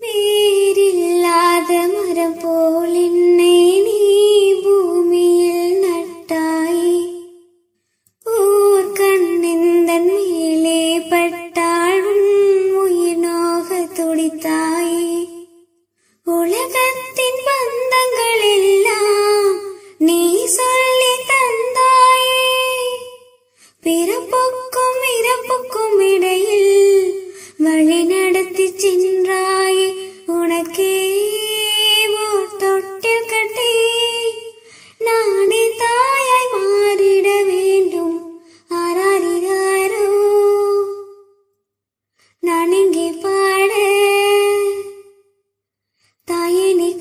வேறில்லாத மரம் போல் என்னை நீ பூமியில் நட்டாய். ஊர் கண்ணிந்தன் மேலே பட்டாள் உன் துடித்தாய். உலகத்தின் பந்தங்கள் எல்லாம் நீ சொல்லி தந்தாயே. பிறப்போ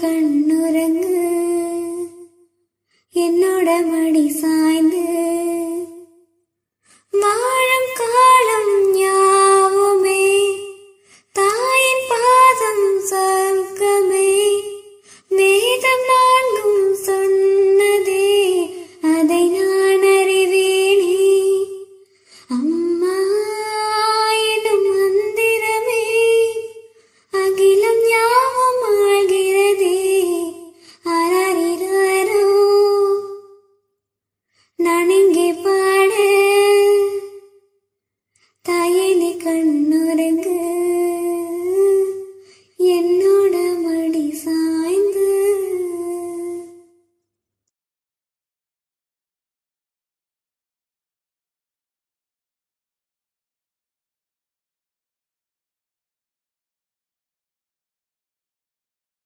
கண்ணுறங்கு. என்னோட மடி சாய்ந்து കണ്ണുരങ്ങ്